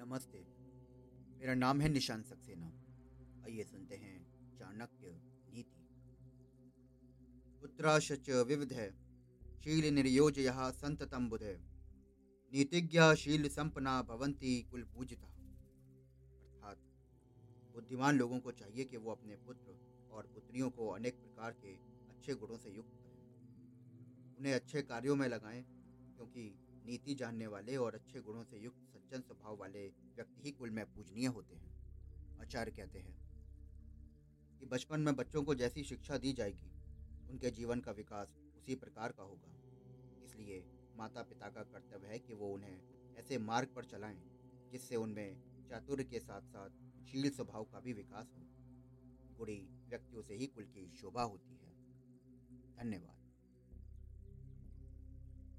नमस्ते। मेरा नाम है निशान सक्सेना। आइए सुनते हैं चाणक्य नीति। पुत्राश्च विविध है, शील निर्योज यहाँ संततम बुध है। नीतिज्ञ शील संपना भवंती कुल पूजिता। अर्थात बुद्धिमान लोगों को चाहिए कि वो अपने पुत्र और पुत्रियों को अनेक प्रकार के अच्छे गुणों से युक्त करें। उन्हें अच्छे कार्यों में लगाएँ, क्योंकि नीति जानने वाले और अच्छे गुणों से युक्त सज्जन स्वभाव वाले व्यक्ति ही कुल में पूजनीय होते हैं। आचार्य कहते हैं कि बचपन में बच्चों को जैसी शिक्षा दी जाएगी, उनके जीवन का विकास उसी प्रकार का होगा। इसलिए माता पिता का कर्तव्य है कि वो उन्हें ऐसे मार्ग पर चलाएँ, जिससे उनमें चातुर्य के साथ साथ शील स्वभाव का भी विकास हो। गुड़ी व्यक्तियों से ही कुल की शोभा होती है। धन्यवाद।